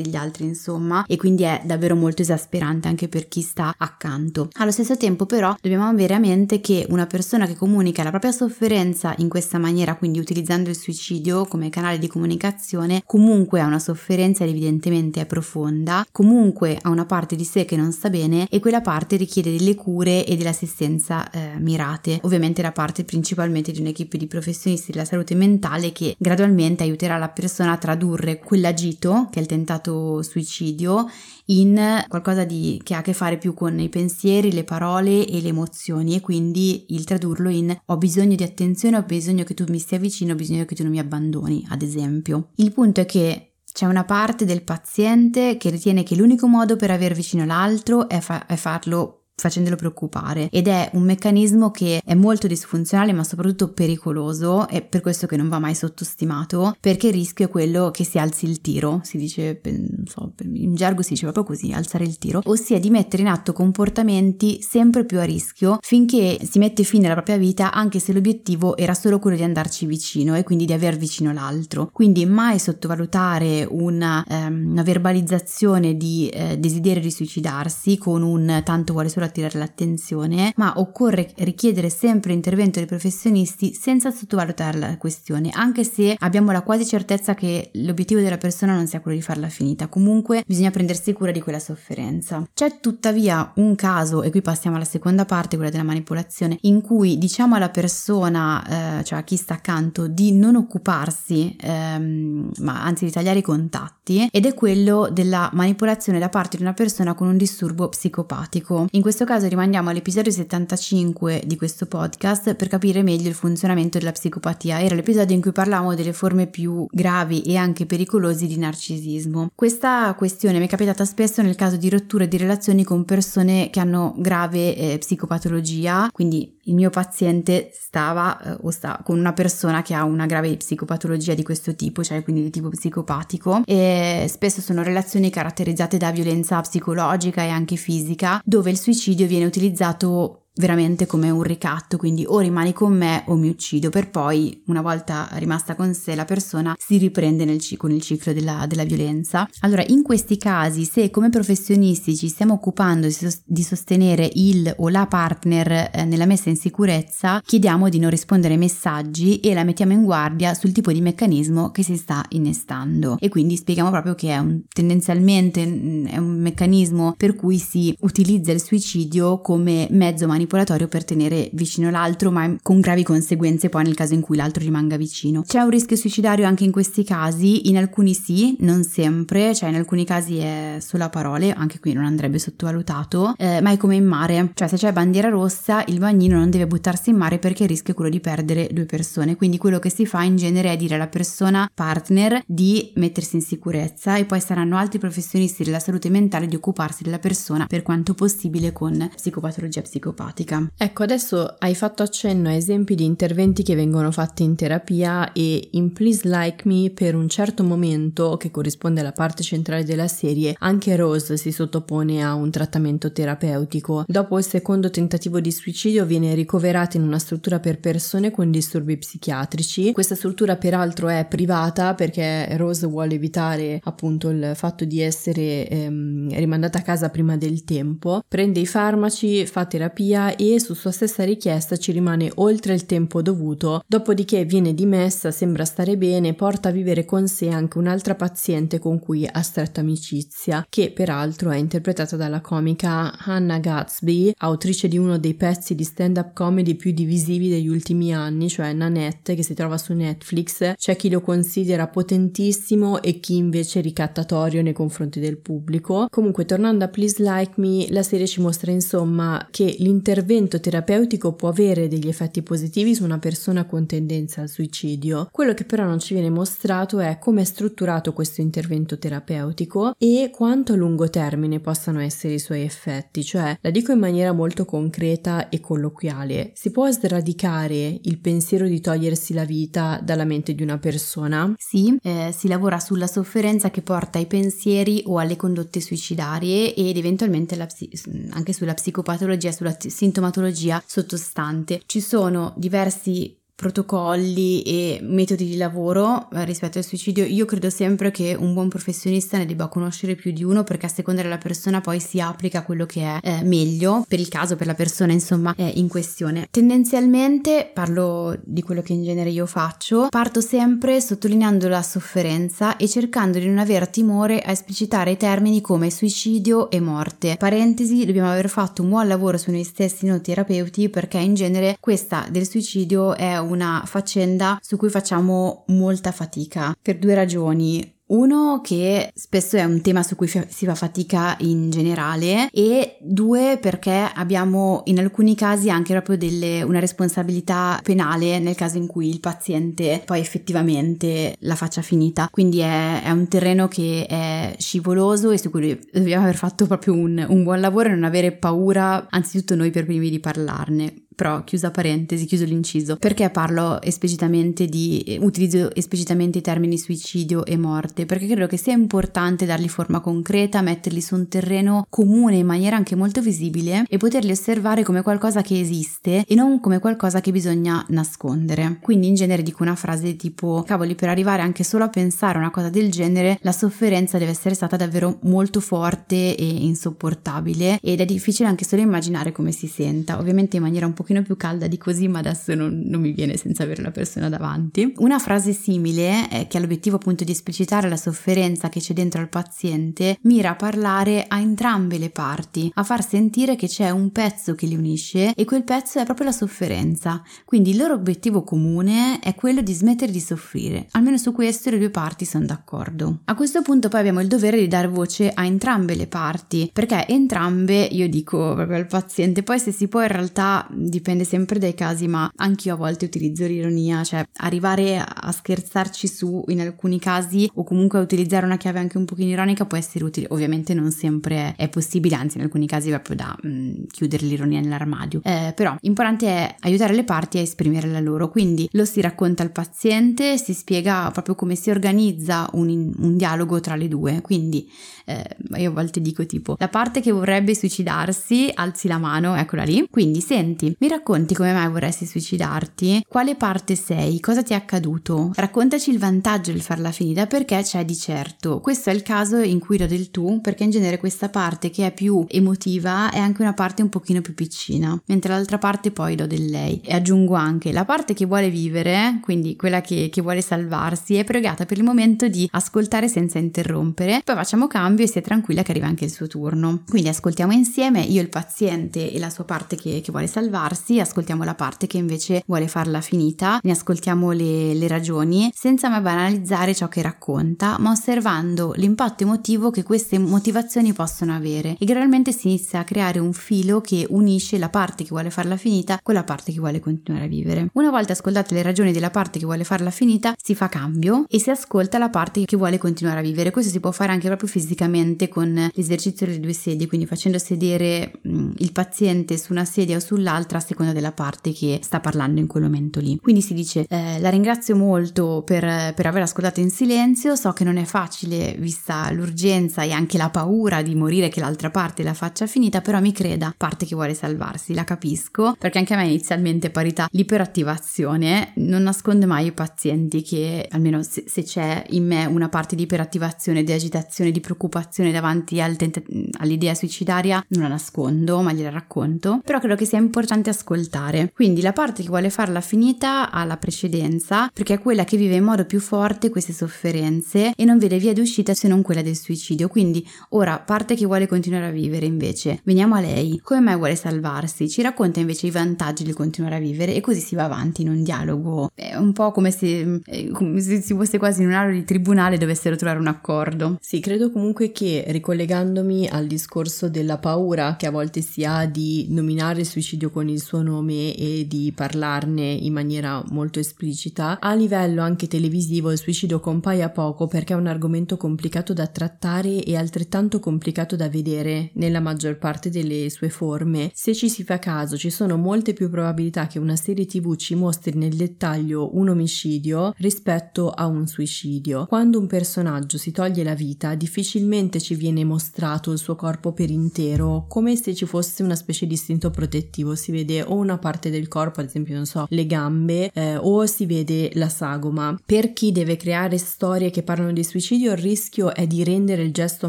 degli altri, insomma, e quindi è davvero molto esasperante anche per chi sta accanto. Allo stesso tempo, però, dobbiamo avere a mente che una persona che comunica la propria sofferenza in questa maniera, quindi utilizzando il suicidio come canale di comunicazione, comunque ha una sofferenza ed evidentemente è profonda, comunque ha una parte di sé che non sta bene e quella parte richiede delle cure e dell'assistenza eh, mirate. Ovviamente da parte principalmente di un'equipe di professionisti della salute mentale che gradualmente aiuterà la persona a tradurre quell'agito, che è il tentato suicidio, in qualcosa di, che ha a che fare più con i pensieri, le parole e le emozioni e quindi il tradurlo in ho bisogno di attenzione, ho bisogno che tu mi stia vicino, ho bisogno che tu non mi abbandoni, ad esempio. Il punto è che c'è una parte del paziente che ritiene che l'unico modo per aver vicino l'altro è, fa- è farlo facendolo preoccupare. Ed è un meccanismo che è molto disfunzionale ma soprattutto pericoloso e per questo che non va mai sottostimato perché il rischio è quello che si alzi il tiro. Si dice so in gergo si dice proprio così alzare il tiro. Ossia di mettere in atto comportamenti sempre più a rischio finché si mette fine alla propria vita anche se l'obiettivo era solo quello di andarci vicino e quindi di aver vicino l'altro. Quindi mai sottovalutare una, um, una verbalizzazione di eh, desiderio di suicidarsi con un tanto vuole solo attirare l'attenzione, ma occorre richiedere sempre l'intervento dei professionisti senza sottovalutare la questione, anche se abbiamo la quasi certezza che l'obiettivo della persona non sia quello di farla finita. Comunque bisogna prendersi cura di quella sofferenza. C'è tuttavia un caso, e qui passiamo alla seconda parte, quella della manipolazione, in cui diciamo alla persona, eh, cioè a chi sta accanto, di non occuparsi, ehm, ma anzi di tagliare i contatti, ed è quello della manipolazione da parte di una persona con un disturbo psicopatico. In questo caso rimandiamo all'episodio 75 di questo podcast per capire meglio il funzionamento della psicopatia. Era l'episodio in cui parlavamo delle forme più gravi e anche pericolosi di narcisismo. Questa questione mi è capitata spesso nel caso di rotture di relazioni con persone che hanno grave eh, psicopatologia, quindi il mio paziente stava eh, o sta con una persona che ha una grave psicopatologia di questo tipo, cioè quindi di tipo psicopatico e spesso sono relazioni caratterizzate da violenza psicologica e anche fisica, dove il suicidio viene utilizzato veramente come un ricatto, quindi o rimani con me o mi uccido, per poi, una volta rimasta con sé, la persona si riprende nel, con il ciclo della, della violenza. Allora, in questi casi, se come professionisti ci stiamo occupando di sostenere il o la partner eh, nella messa in sicurezza, chiediamo di non rispondere ai messaggi e la mettiamo in guardia sul tipo di meccanismo che si sta innestando. E quindi spieghiamo proprio che è un, tendenzialmente mm, è un meccanismo per cui si utilizza il suicidio come mezzo manipolatorio per tenere vicino l'altro, ma con gravi conseguenze poi nel caso in cui l'altro rimanga vicino. C'è un rischio suicidario anche in questi casi, in alcuni sì, non sempre, cioè in alcuni casi è solo a parole, anche qui non andrebbe sottovalutato, eh, ma è come in mare, cioè se c'è bandiera rossa il bagnino non deve buttarsi in mare perché il rischio è quello di perdere due persone, quindi quello che si fa in genere è dire alla persona partner di mettersi in sicurezza e poi saranno altri professionisti della salute mentale di occuparsi della persona per quanto possibile con psicopatologia psicopatica. Ecco, adesso hai fatto accenno a esempi di interventi che vengono fatti in terapia e in Please Like Me per un certo momento, che corrisponde alla parte centrale della serie, anche Rose si sottopone a un trattamento terapeutico. Dopo il secondo tentativo di suicidio viene ricoverata in una struttura per persone con disturbi psichiatrici. Questa struttura peraltro è privata perché Rose vuole evitare appunto il fatto di essere ehm, rimandata a casa prima del tempo. Prende i farmaci, fa terapia e su sua stessa richiesta ci rimane oltre il tempo dovuto, dopodiché viene dimessa, sembra stare bene, porta a vivere con sé anche un'altra paziente con cui ha stretto amicizia, che peraltro è interpretata dalla comica Hannah Gatsby, autrice di uno dei pezzi di stand-up comedy più divisivi degli ultimi anni, cioè Nanette, che si trova su Netflix. C'è chi lo considera potentissimo e chi invece ricattatorio nei confronti del pubblico. Comunque, tornando a Please Like Me, la serie ci mostra insomma che l'intervento terapeutico può avere degli effetti positivi su una persona con tendenza al suicidio. Quello che però non ci viene mostrato è come è strutturato questo intervento terapeutico e quanto a lungo termine possano essere i suoi effetti, cioè la dico in maniera molto concreta e colloquiale. Si può sradicare il pensiero di togliersi la vita dalla mente di una persona? Sì, eh, si lavora sulla sofferenza che porta ai pensieri o alle condotte suicidarie ed eventualmente psi- anche sulla psicopatologia, sulla t- sintomatologia sottostante. Ci sono diversi protocolli e metodi di lavoro eh, rispetto al suicidio, io credo sempre che un buon professionista ne debba conoscere più di uno perché a seconda della persona poi si applica quello che è eh, meglio per il caso, per la persona insomma eh, in questione. Tendenzialmente parlo di quello che in genere io faccio, parto sempre sottolineando la sofferenza e cercando di non aver timore a esplicitare termini come suicidio e morte. Parentesi, dobbiamo aver fatto un buon lavoro su noi stessi, noi terapeuti, perché in genere questa del suicidio è una faccenda su cui facciamo molta fatica per due ragioni. Uno che spesso è un tema su cui si fa fatica in generale e due perché abbiamo in alcuni casi anche proprio delle, una responsabilità penale nel caso in cui il paziente poi effettivamente la faccia finita. Quindi è, è un terreno che è scivoloso e su cui dobbiamo aver fatto proprio un, un buon lavoro e non avere paura, anzitutto noi per primi di parlarne però chiusa parentesi, chiuso l'inciso, perché parlo esplicitamente di, utilizzo esplicitamente i termini suicidio e morte? Perché credo che sia importante dargli forma concreta, metterli su un terreno comune in maniera anche molto visibile e poterli osservare come qualcosa che esiste e non come qualcosa che bisogna nascondere. Quindi in genere dico una frase tipo, cavoli, per arrivare anche solo a pensare a una cosa del genere, la sofferenza deve essere stata davvero molto forte e insopportabile ed è difficile anche solo immaginare come si senta, ovviamente in maniera un po' pochino più calda di così, ma adesso non, non mi viene senza avere la persona davanti. Una frase simile, eh, che ha l'obiettivo appunto di esplicitare la sofferenza che c'è dentro al paziente, mira a parlare a entrambe le parti, a far sentire che c'è un pezzo che li unisce e quel pezzo è proprio la sofferenza. Quindi il loro obiettivo comune è quello di smettere di soffrire. Almeno su questo le due parti sono d'accordo. A questo punto poi abbiamo il dovere di dare voce a entrambe le parti, perché entrambe, io dico proprio al paziente, poi se si può in realtà dipende sempre dai casi, ma anche io a volte utilizzo l'ironia, cioè arrivare a scherzarci su in alcuni casi o comunque utilizzare una chiave anche un pochino ironica può essere utile. Ovviamente non sempre è possibile, anzi in alcuni casi proprio da mh, mm, chiudere l'ironia nell'armadio. Eh, però importante è aiutare le parti a esprimere la loro, quindi lo si racconta al paziente, si spiega proprio come si organizza un, un dialogo tra le due, quindi eh, io a volte dico tipo la parte che vorrebbe suicidarsi alzi la mano, eccola lì, quindi senti, mi racconti come mai vorresti suicidarti, quale parte sei, cosa ti è accaduto, raccontaci il vantaggio del farla finita perché c'è di certo, questo è il caso in cui do del tu perché in genere questa parte che è più emotiva è anche una parte un pochino più piccina, mentre l'altra parte poi do del lei. E aggiungo anche la parte che vuole vivere, quindi quella che, che vuole salvarsi, è pregata per il momento di ascoltare senza interrompere, poi facciamo cambio e sia tranquilla che arriva anche il suo turno. Quindi ascoltiamo insieme io il paziente e la sua parte che, che vuole salvarsi, ascoltiamo la parte che invece vuole farla finita, ne ascoltiamo le, le ragioni senza mai banalizzare ciò che racconta, ma osservando l'impatto emotivo che queste motivazioni possono avere e gradualmente si inizia a creare un filo che unisce la parte che vuole farla finita con la parte che vuole continuare a vivere. Una volta ascoltate le ragioni della parte che vuole farla finita, si fa cambio e si ascolta la parte che vuole continuare a vivere. Questo si può fare anche proprio fisicamente con l'esercizio delle due sedie, quindi facendo sedere mh, il paziente su una sedia o sull'altra a seconda della parte che sta parlando in quel momento lì. Quindi si dice eh, la ringrazio molto per, per aver ascoltato in silenzio, so che non è facile vista l'urgenza e anche la paura di morire che l'altra parte la faccia finita, però mi creda, parte che vuole salvarsi, la capisco, perché anche a me inizialmente parità l'iperattivazione. Non nasconde mai i pazienti che almeno se, se c'è in me una parte di iperattivazione, di agitazione, di preoccupazione, davanti al tenta- all'idea suicidaria non la nascondo, ma gliela racconto, però credo che sia importante ascoltare. Quindi la parte che vuole farla finita ha la precedenza, perché è quella che vive in modo più forte queste sofferenze e non vede via d'uscita se non quella del suicidio. Quindi ora parte che vuole continuare a vivere invece. Veniamo a lei, come mai vuole salvarsi? Ci racconta invece i vantaggi di continuare a vivere e così si va avanti in un dialogo. È un po' come se, eh, come se si fosse quasi in un'area di tribunale dovessero trovare un accordo. Sì, credo comunque che ricollegandomi al discorso della paura che a volte si ha di nominare il suicidio con il suo nome e di parlarne in maniera molto esplicita, a livello anche televisivo il suicidio compaia poco perché è un argomento complicato da trattare e altrettanto complicato da vedere nella maggior parte delle sue forme. Se ci si fa caso ci sono molte più probabilità che una serie tv ci mostri nel dettaglio un omicidio rispetto a un suicidio. Quando un personaggio si toglie la vita difficilmente ci viene mostrato il suo corpo per intero, come se ci fosse una specie di istinto protettivo. Si vede o una parte del corpo, ad esempio, non so, le gambe, eh, o si vede la sagoma. Per chi deve creare storie che parlano di suicidio, il rischio è di rendere il gesto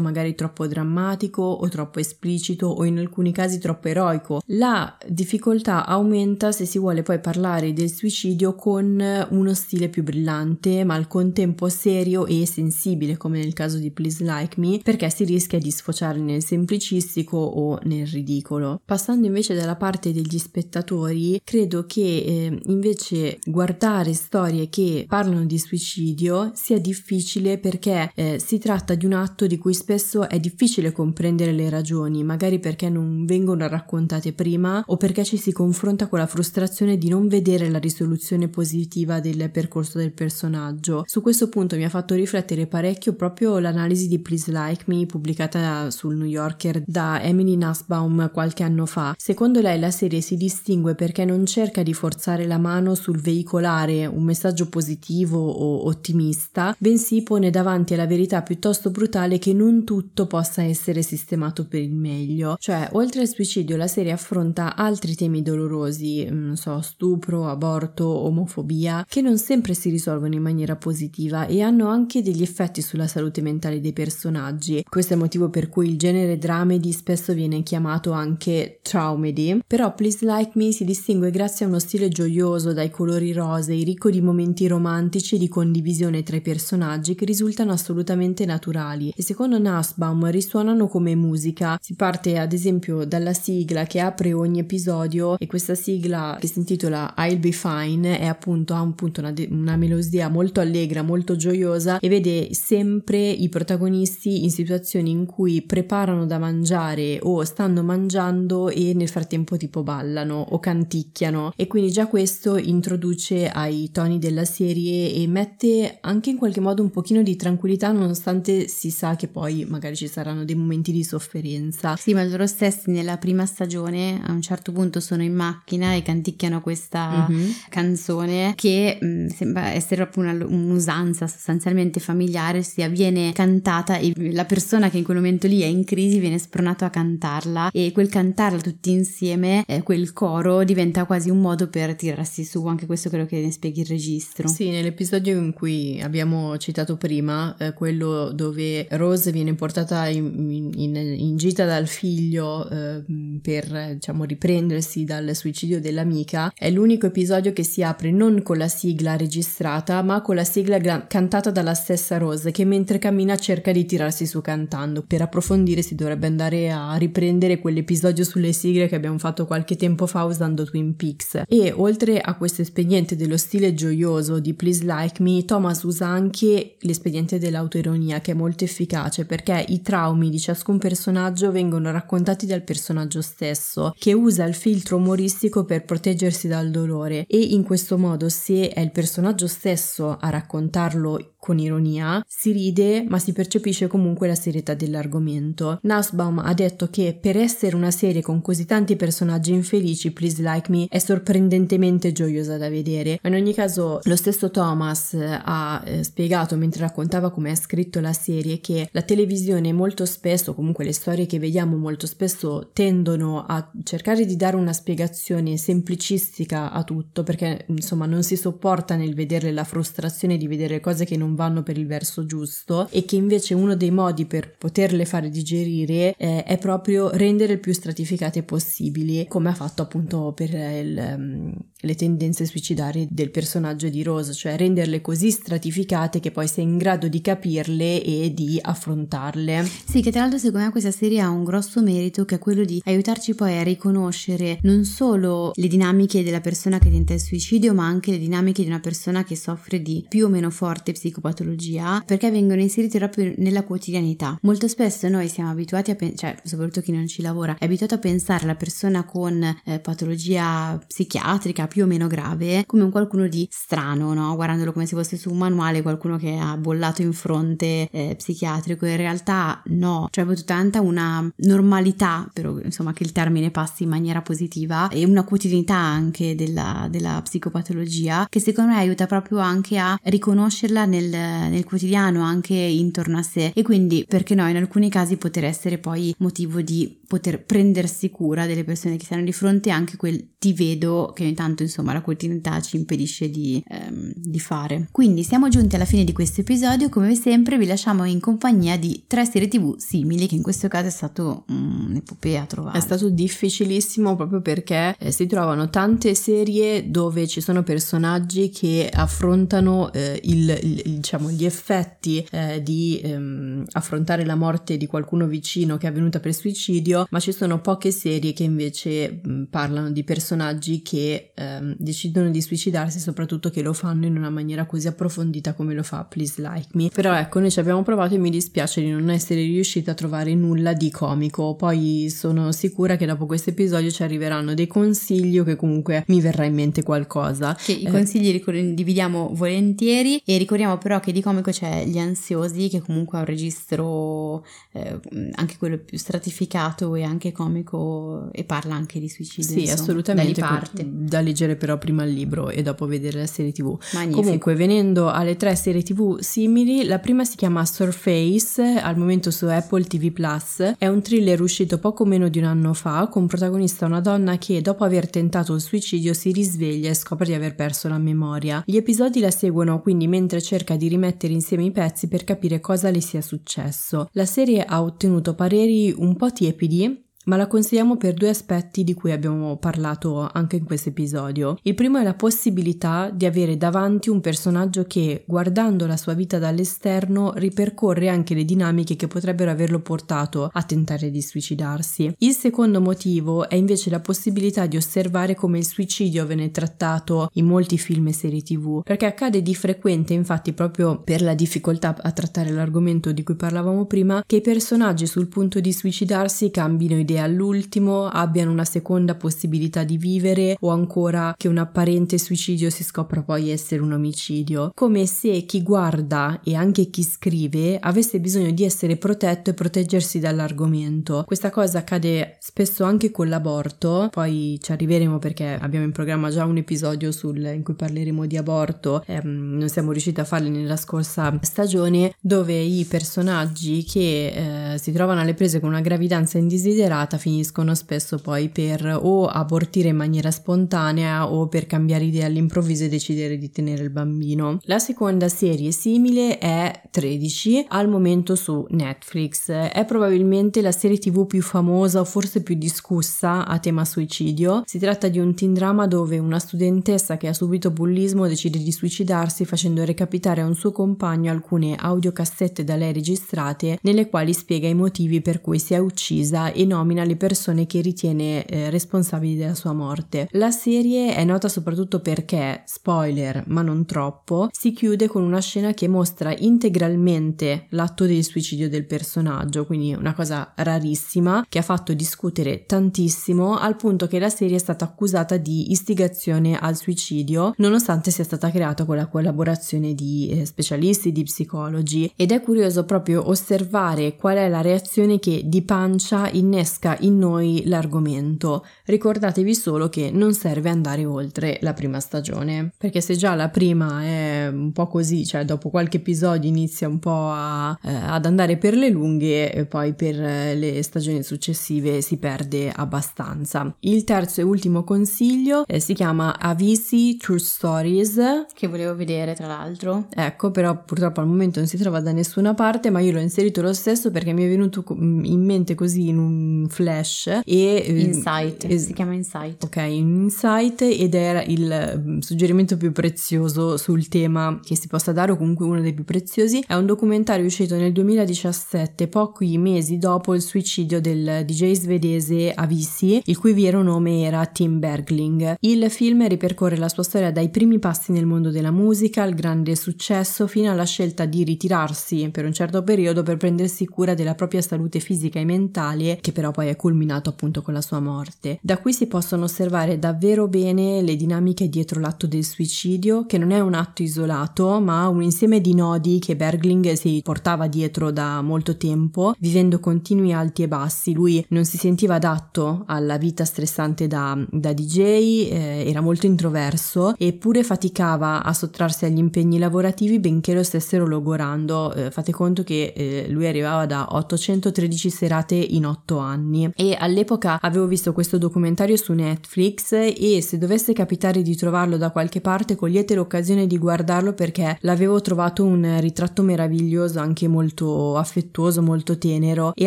magari troppo drammatico o troppo esplicito o in alcuni casi troppo eroico. La difficoltà aumenta se si vuole poi parlare del suicidio con uno stile più brillante, ma al contempo serio e sensibile, come nel caso di Please Like Me, perché si rischia di sfociare nel semplicistico o nel ridicolo. Passando invece dalla parte degli spettatori, credo che eh, invece guardare storie che parlano di suicidio sia difficile perché eh, si tratta di un atto di cui spesso è difficile comprendere le ragioni, magari perché non vengono raccontate prima o perché ci si confronta con la frustrazione di non vedere la risoluzione positiva del percorso del personaggio. Su questo punto mi ha fatto riflettere parecchio proprio l'analisi di Please Like Me pubblicata sul New Yorker da Emily Nussbaum qualche anno fa. Secondo lei la serie si distingue perché non cerca di forzare la mano sul veicolare un messaggio positivo o ottimista, bensì pone davanti alla verità piuttosto brutale che non tutto possa essere sistemato per il meglio. Cioè, oltre al suicidio, la serie affronta altri temi dolorosi, mm, non so, stupro, aborto, omofobia, che non sempre si risolvono in maniera positiva e hanno anche degli effetti sulla salute mentale dei personaggi. Questo è il motivo per cui il genere dramedy spesso viene chiamato anche traumedy, però Please Like Me si distingue grazie a uno stile gioioso dai colori rosei, ricco di momenti romantici e di condivisione tra i personaggi che risultano assolutamente naturali e secondo Nussbaum risuonano come musica. Si parte ad esempio dalla sigla che apre ogni episodio e questa sigla che si intitola I'll Be Fine è appunto ha appunto una, de- una melodia molto allegra, molto gioiosa e vede sempre i protagonisti in situazioni in cui preparano da mangiare o stanno mangiando e nel frattempo tipo ballano ballano o canticchiano e quindi già questo introduce ai toni della serie e mette anche in qualche modo un pochino di tranquillità nonostante si sa che poi magari ci saranno dei momenti di sofferenza. Sì, ma loro stessi nella prima stagione a un certo punto sono in macchina e canticchiano questa mm-hmm. canzone che mh, mm, sembra essere proprio una, un'usanza sostanzialmente familiare, sia viene cantata e la persona che in quel momento lì è in crisi viene spronato a cantarla e quel cantarla tutti insieme, eh, quel coro diventa quasi un modo per tirarsi su, anche questo credo che ne spieghi il registro. Sì, nell'episodio in cui abbiamo citato prima, eh, quello dove Rose viene portata in, in, in gita dal figlio eh, per diciamo riprendersi dal suicidio dell'amica, è l'unico episodio che si apre non con la sigla registrata, ma con la sigla gra- cantata dalla stessa Rose che mentre cammina cerca di tirarsi su cantando. Per approfondire si dovrebbe andare a riprendere quell'episodio sulle sigle che abbiamo fatto qualche tempo fa usando Twin Peaks. E oltre a questo espediente dello stile gioioso di Please Like Me, Thomas usa anche l'espediente dell'autoironia che è molto efficace perché i traumi di ciascun personaggio vengono raccontati dal personaggio stesso, che usa il filtro umoristico per proteggersi dal dolore e in questo modo se è il personaggio stesso a raccontarlo con ironia, si ride ma si percepisce comunque la serietà dell'argomento. Nussbaum ha detto che per essere una serie con così tanti personaggi infelici, Please Like Me è sorprendentemente gioiosa da vedere. In ogni caso, lo stesso Thomas ha eh, spiegato mentre raccontava come ha scritto la serie che la televisione molto spesso, comunque le storie che vediamo molto spesso tendono a cercare di dare una spiegazione semplicistica a tutto perché insomma non si sopporta nel vedere la frustrazione di vedere cose che non vanno per il verso giusto e che invece uno dei modi per poterle fare digerire eh, è proprio rendere il più stratificate possibili, come ha fatto appunto per il, um, le tendenze suicidarie del personaggio di Rose, cioè renderle così stratificate che poi sei in grado di capirle e di affrontarle. Sì, che tra l'altro secondo me questa serie ha un grosso merito che è quello di aiutarci poi a riconoscere non solo le dinamiche della persona che tenta il suicidio, ma anche le dinamiche di una persona che soffre di più o meno forte psicopatologia perché vengono inseriti proprio nella quotidianità. Molto spesso noi siamo abituati a pensare, cioè soprattutto chi non ci lavora, è abituato a pensare alla persona con eh, patologia psichiatrica più o meno grave come un qualcuno di strano, no? Guardandolo come se fosse su un manuale qualcuno che ha bollato in fronte eh, psichiatrico. In realtà no, cioè proprio tanta una normalità, però insomma che il termine passi in maniera positiva e una quotidianità anche della, della psicopatologia che secondo me aiuta proprio anche a riconoscerla nel, nel quotidiano anche intorno a sé e quindi perché no in alcuni casi poter essere poi motivo di poter prendersi cura delle persone che stanno di fronte anche quel ti vedo che ogni tanto insomma la quotidianità ci impedisce di, ehm, di fare. Quindi siamo giunti alla fine di questo episodio. Come sempre vi lasciamo in compagnia di tre serie tv simili che in questo caso è stato un'epopea trovare è stato difficilissimo proprio perché eh, si trovano tante serie dove ci sono personaggi che affrontano eh, il, il, diciamo, gli effetti eh, di ehm, affrontare la morte di qualcuno vicino che è avvenuta per suicidio, ma ci sono poche serie che invece mh, parlano di personaggi che ehm, decidono di suicidarsi, soprattutto che lo fanno in una maniera così approfondita come lo fa Please Like Me. Però ecco, noi ci abbiamo provato e mi dispiace di non essere riuscita a trovare nulla di comico. Poi sono sicura che dopo questo episodio ci arriveranno dei consigli o che comunque mi verrà in mente qualcosa. Che i consigli li condividiamo volentieri e ricordiamo però che di comico c'è Gli Ansiosi che comunque ha un registro eh, anche quello più stratificato e anche comico e parla anche di suicidio. Sì, insomma, assolutamente. Parte. Da leggere però prima il libro e dopo vedere la serie tv. Magnifico. Comunque venendo alle tre serie tv simili, la prima si chiama Surface, al momento su Apple TV Plus, è un thriller uscito poco meno di un anno fa con protagonista una donna che dopo aver tentato il suicidio si risveglia e scopre di aver perso la memoria. Gli episodi la seguono quindi mentre cerca di rimettere insieme i pezzi per capire cosa le sia successo. La serie ha ottenuto pareri un po' tiepidi ma la consigliamo per due aspetti di cui abbiamo parlato anche in questo episodio. Il primo è la possibilità di avere davanti un personaggio che, guardando la sua vita dall'esterno, ripercorre anche le dinamiche che potrebbero averlo portato a tentare di suicidarsi. Il secondo motivo è invece la possibilità di osservare come il suicidio viene trattato in molti film e serie tv, perché accade di frequente, infatti, proprio per la difficoltà a trattare l'argomento di cui parlavamo prima, che i personaggi sul punto di suicidarsi cambino idea all'ultimo abbiano una seconda possibilità di vivere o ancora che un apparente suicidio si scopra poi essere un omicidio, come se chi guarda e anche chi scrive avesse bisogno di essere protetto e proteggersi dall'argomento. Questa cosa accade spesso anche con l'aborto, poi ci arriveremo perché abbiamo in programma già un episodio sul, in cui parleremo di aborto, ehm, non siamo riusciti a farlo nella scorsa stagione, dove i personaggi che eh, si trovano alle prese con una gravidanza indesiderata finiscono spesso poi per o abortire in maniera spontanea o per cambiare idea all'improvviso e decidere di tenere il bambino. La seconda serie simile è 13 al momento su Netflix. È probabilmente la serie tv più famosa o forse più discussa a tema suicidio. Si tratta di un teen drama dove una studentessa che ha subito bullismo decide di suicidarsi facendo recapitare a un suo compagno alcune audiocassette da lei registrate nelle quali spiega i motivi per cui si è uccisa e nomina le persone che ritiene eh, responsabili della sua morte. La serie è nota soprattutto perché, spoiler ma non troppo, si chiude con una scena che mostra integralmente l'atto del suicidio del personaggio, quindi una cosa rarissima che ha fatto discutere tantissimo al punto che la serie è stata accusata di istigazione al suicidio nonostante sia stata creata con la collaborazione di eh, specialisti, di psicologi ed è curioso proprio osservare qual è la reazione che di pancia innesca in noi l'argomento. Ricordatevi solo che non serve andare oltre la prima stagione, perché se già la prima è un po' così, cioè dopo qualche episodio inizia un po' a, eh, ad andare per le lunghe e poi per le stagioni successive si perde abbastanza. Il terzo e ultimo consiglio eh, si chiama Avisi True Stories, che volevo vedere tra l'altro. Ecco, però purtroppo al momento non si trova da nessuna parte, ma io l'ho inserito lo stesso perché mi è venuto in mente così in un flash e eh, Insight, es- si chiama Insight. Ok, un insight ed era il mm, suggerimento più prezioso sul tema che si possa dare o comunque uno dei più preziosi. È un documentario uscito nel 2017, pochi mesi dopo il suicidio del DJ svedese Avicii, il cui vero nome era Tim Bergling. Il film ripercorre la sua storia dai primi passi nel mondo della musica, al grande successo, fino alla scelta di ritirarsi per un certo periodo per prendersi cura della propria salute fisica e mentale, che però poi è culminato appunto con la sua morte. Da qui si possono osservare davvero bene le dinamiche dietro l'atto del suicidio, che non è un atto isolato, ma un insieme di nodi che Bergling si portava dietro da molto tempo, vivendo continui alti e bassi. Lui non si sentiva adatto alla vita stressante da, da DJ, eh, era molto introverso, eppure faticava a sottrarsi agli impegni lavorativi benché lo stessero logorando. Eh, fate conto che eh, lui arrivava da 813 serate in 8 anni e all'epoca avevo visto questo documentario su Netflix e se dovesse capitare di trovarlo da qualche parte cogliete l'occasione di guardarlo perché l'avevo trovato un ritratto meraviglioso anche molto affettuoso molto tenero e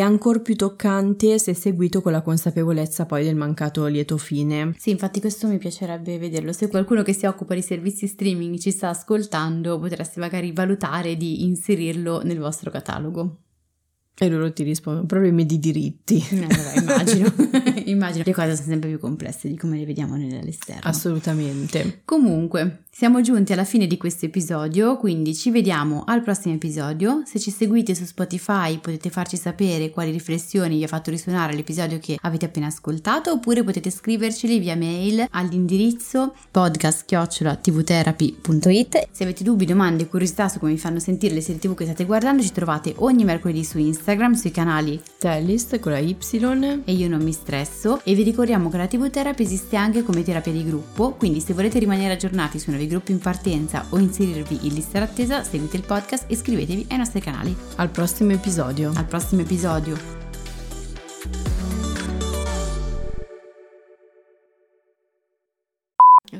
ancora più toccante se seguito con la consapevolezza poi del mancato lieto fine. Sì infatti questo mi piacerebbe vederlo. Se qualcuno che si occupa di servizi streaming ci sta ascoltando potreste magari valutare di inserirlo nel vostro catalogo e loro ti rispondono problemi di diritti. Eh, vabbè, immagino. [laughs] immagino. Le cose sono sempre più complesse di come le vediamo nell'esterno. Assolutamente. Comunque, siamo giunti alla fine di questo episodio, quindi ci vediamo al prossimo episodio. Se ci seguite su Spotify potete farci sapere quali riflessioni vi ha fatto risuonare l'episodio che avete appena ascoltato, oppure potete scriverceli via mail all'indirizzo podcast-tvtherapy.it. Se avete dubbi, domande, curiosità su come vi fanno sentire le serie tv che state guardando, ci trovate ogni mercoledì su Instagram, sui canali Tellist con la Y e io non mi stresso. E vi ricordiamo che la TV Therapy esiste anche come terapia di gruppo, quindi se volete rimanere aggiornati su nuovi gruppi in partenza o inserirvi in lista d'attesa, seguite il podcast e iscrivetevi ai nostri canali. Al prossimo episodio. Al prossimo episodio.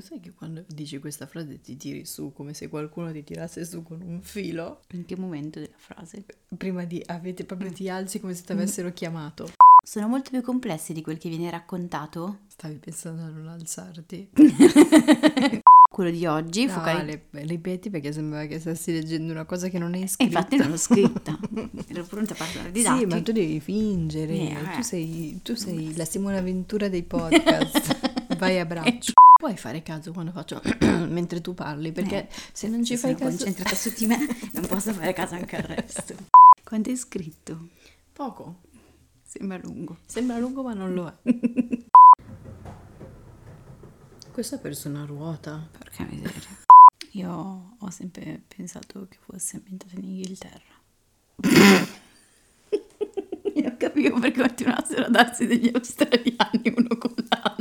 Sai che quando dici questa frase ti tiri su come se qualcuno ti tirasse su con un filo? In che momento della frase? Prima di avete proprio ti alzi come se ti avessero chiamato. Sono molto più complessi di quel che viene raccontato? Stavi pensando a non alzarti? [laughs] quello di oggi. No, focali... le, ripeti perché sembrava che stessi leggendo una cosa che non hai scritto. infatti non l'ho scritta, [laughs] ero pronta a parlare di dati. Sì, ma tu devi fingere, eh, tu, sei, tu sei la Simona Ventura dei podcast, [laughs] vai a braccio. Puoi fare caso quando faccio [clears throat] mentre tu parli, perché eh, se non ci fai caso... concentrata su di me, [laughs] non posso fare caso anche al resto. Quanto hai scritto? Poco. Sembra lungo. Sembra lungo ma non lo è. [laughs] Questo ha perso una ruota. Porca miseria. Io ho sempre pensato che fosse ambientato in Inghilterra. [laughs] Io capivo perché continuassero a darsi degli australiani uno con l'altro.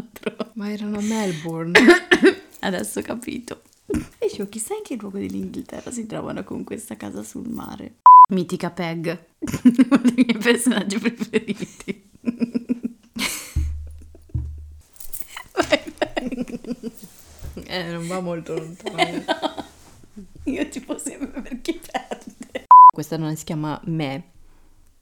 Erano a Melbourne. [coughs] Adesso ho capito. E dicevo, chissà in che luogo dell'Inghilterra si trovano con questa casa sul mare. Mitica Peg, [laughs] uno dei miei personaggi preferiti. Vai, Peg. eh, non va molto lontano. Io tipo sempre per chi perde. Questa non si chiama me.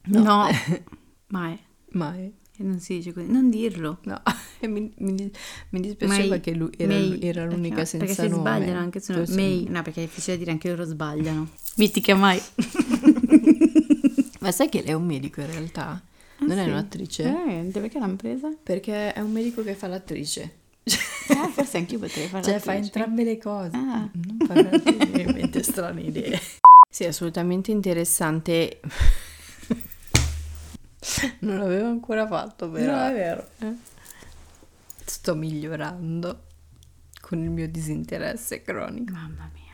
No, [laughs] mai. Mai. Non si dice così. Non dirlo. No, [laughs] mi, mi, mi dispiaceva che lui era, May. era l'unica Perché- senza Perché si nome. sbagliano anche se no. Forse- May. No, perché è difficile dire anche loro sbagliano. [laughs] Mitica mai. [laughs] Ma sai che lei è un medico in realtà? non è sì? un'attrice? Veramente, perché l'hanno presa? Perché è un medico che fa l'attrice. Eh, forse anch'io potrei fare Cioè fa entrambe le cose. Ah. Non parlare in mente strane idee. Sì, assolutamente interessante. [laughs] Non l'avevo ancora fatto, però. No, è vero. Eh. Sto migliorando con il mio disinteresse cronico. Mamma mia.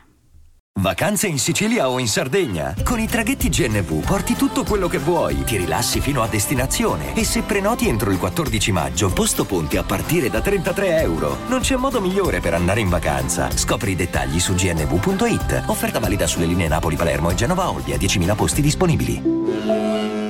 Vacanze in Sicilia o in Sardegna? Con i traghetti GNV porti tutto quello che vuoi, ti rilassi fino a destinazione e se prenoti entro il 14 maggio, posto ponti a partire da 33 euro. Non c'è modo migliore per andare in vacanza. Scopri i dettagli su gnv.it. Offerta valida sulle linee Napoli-Palermo e Genova-Olbia, 10.000 posti disponibili.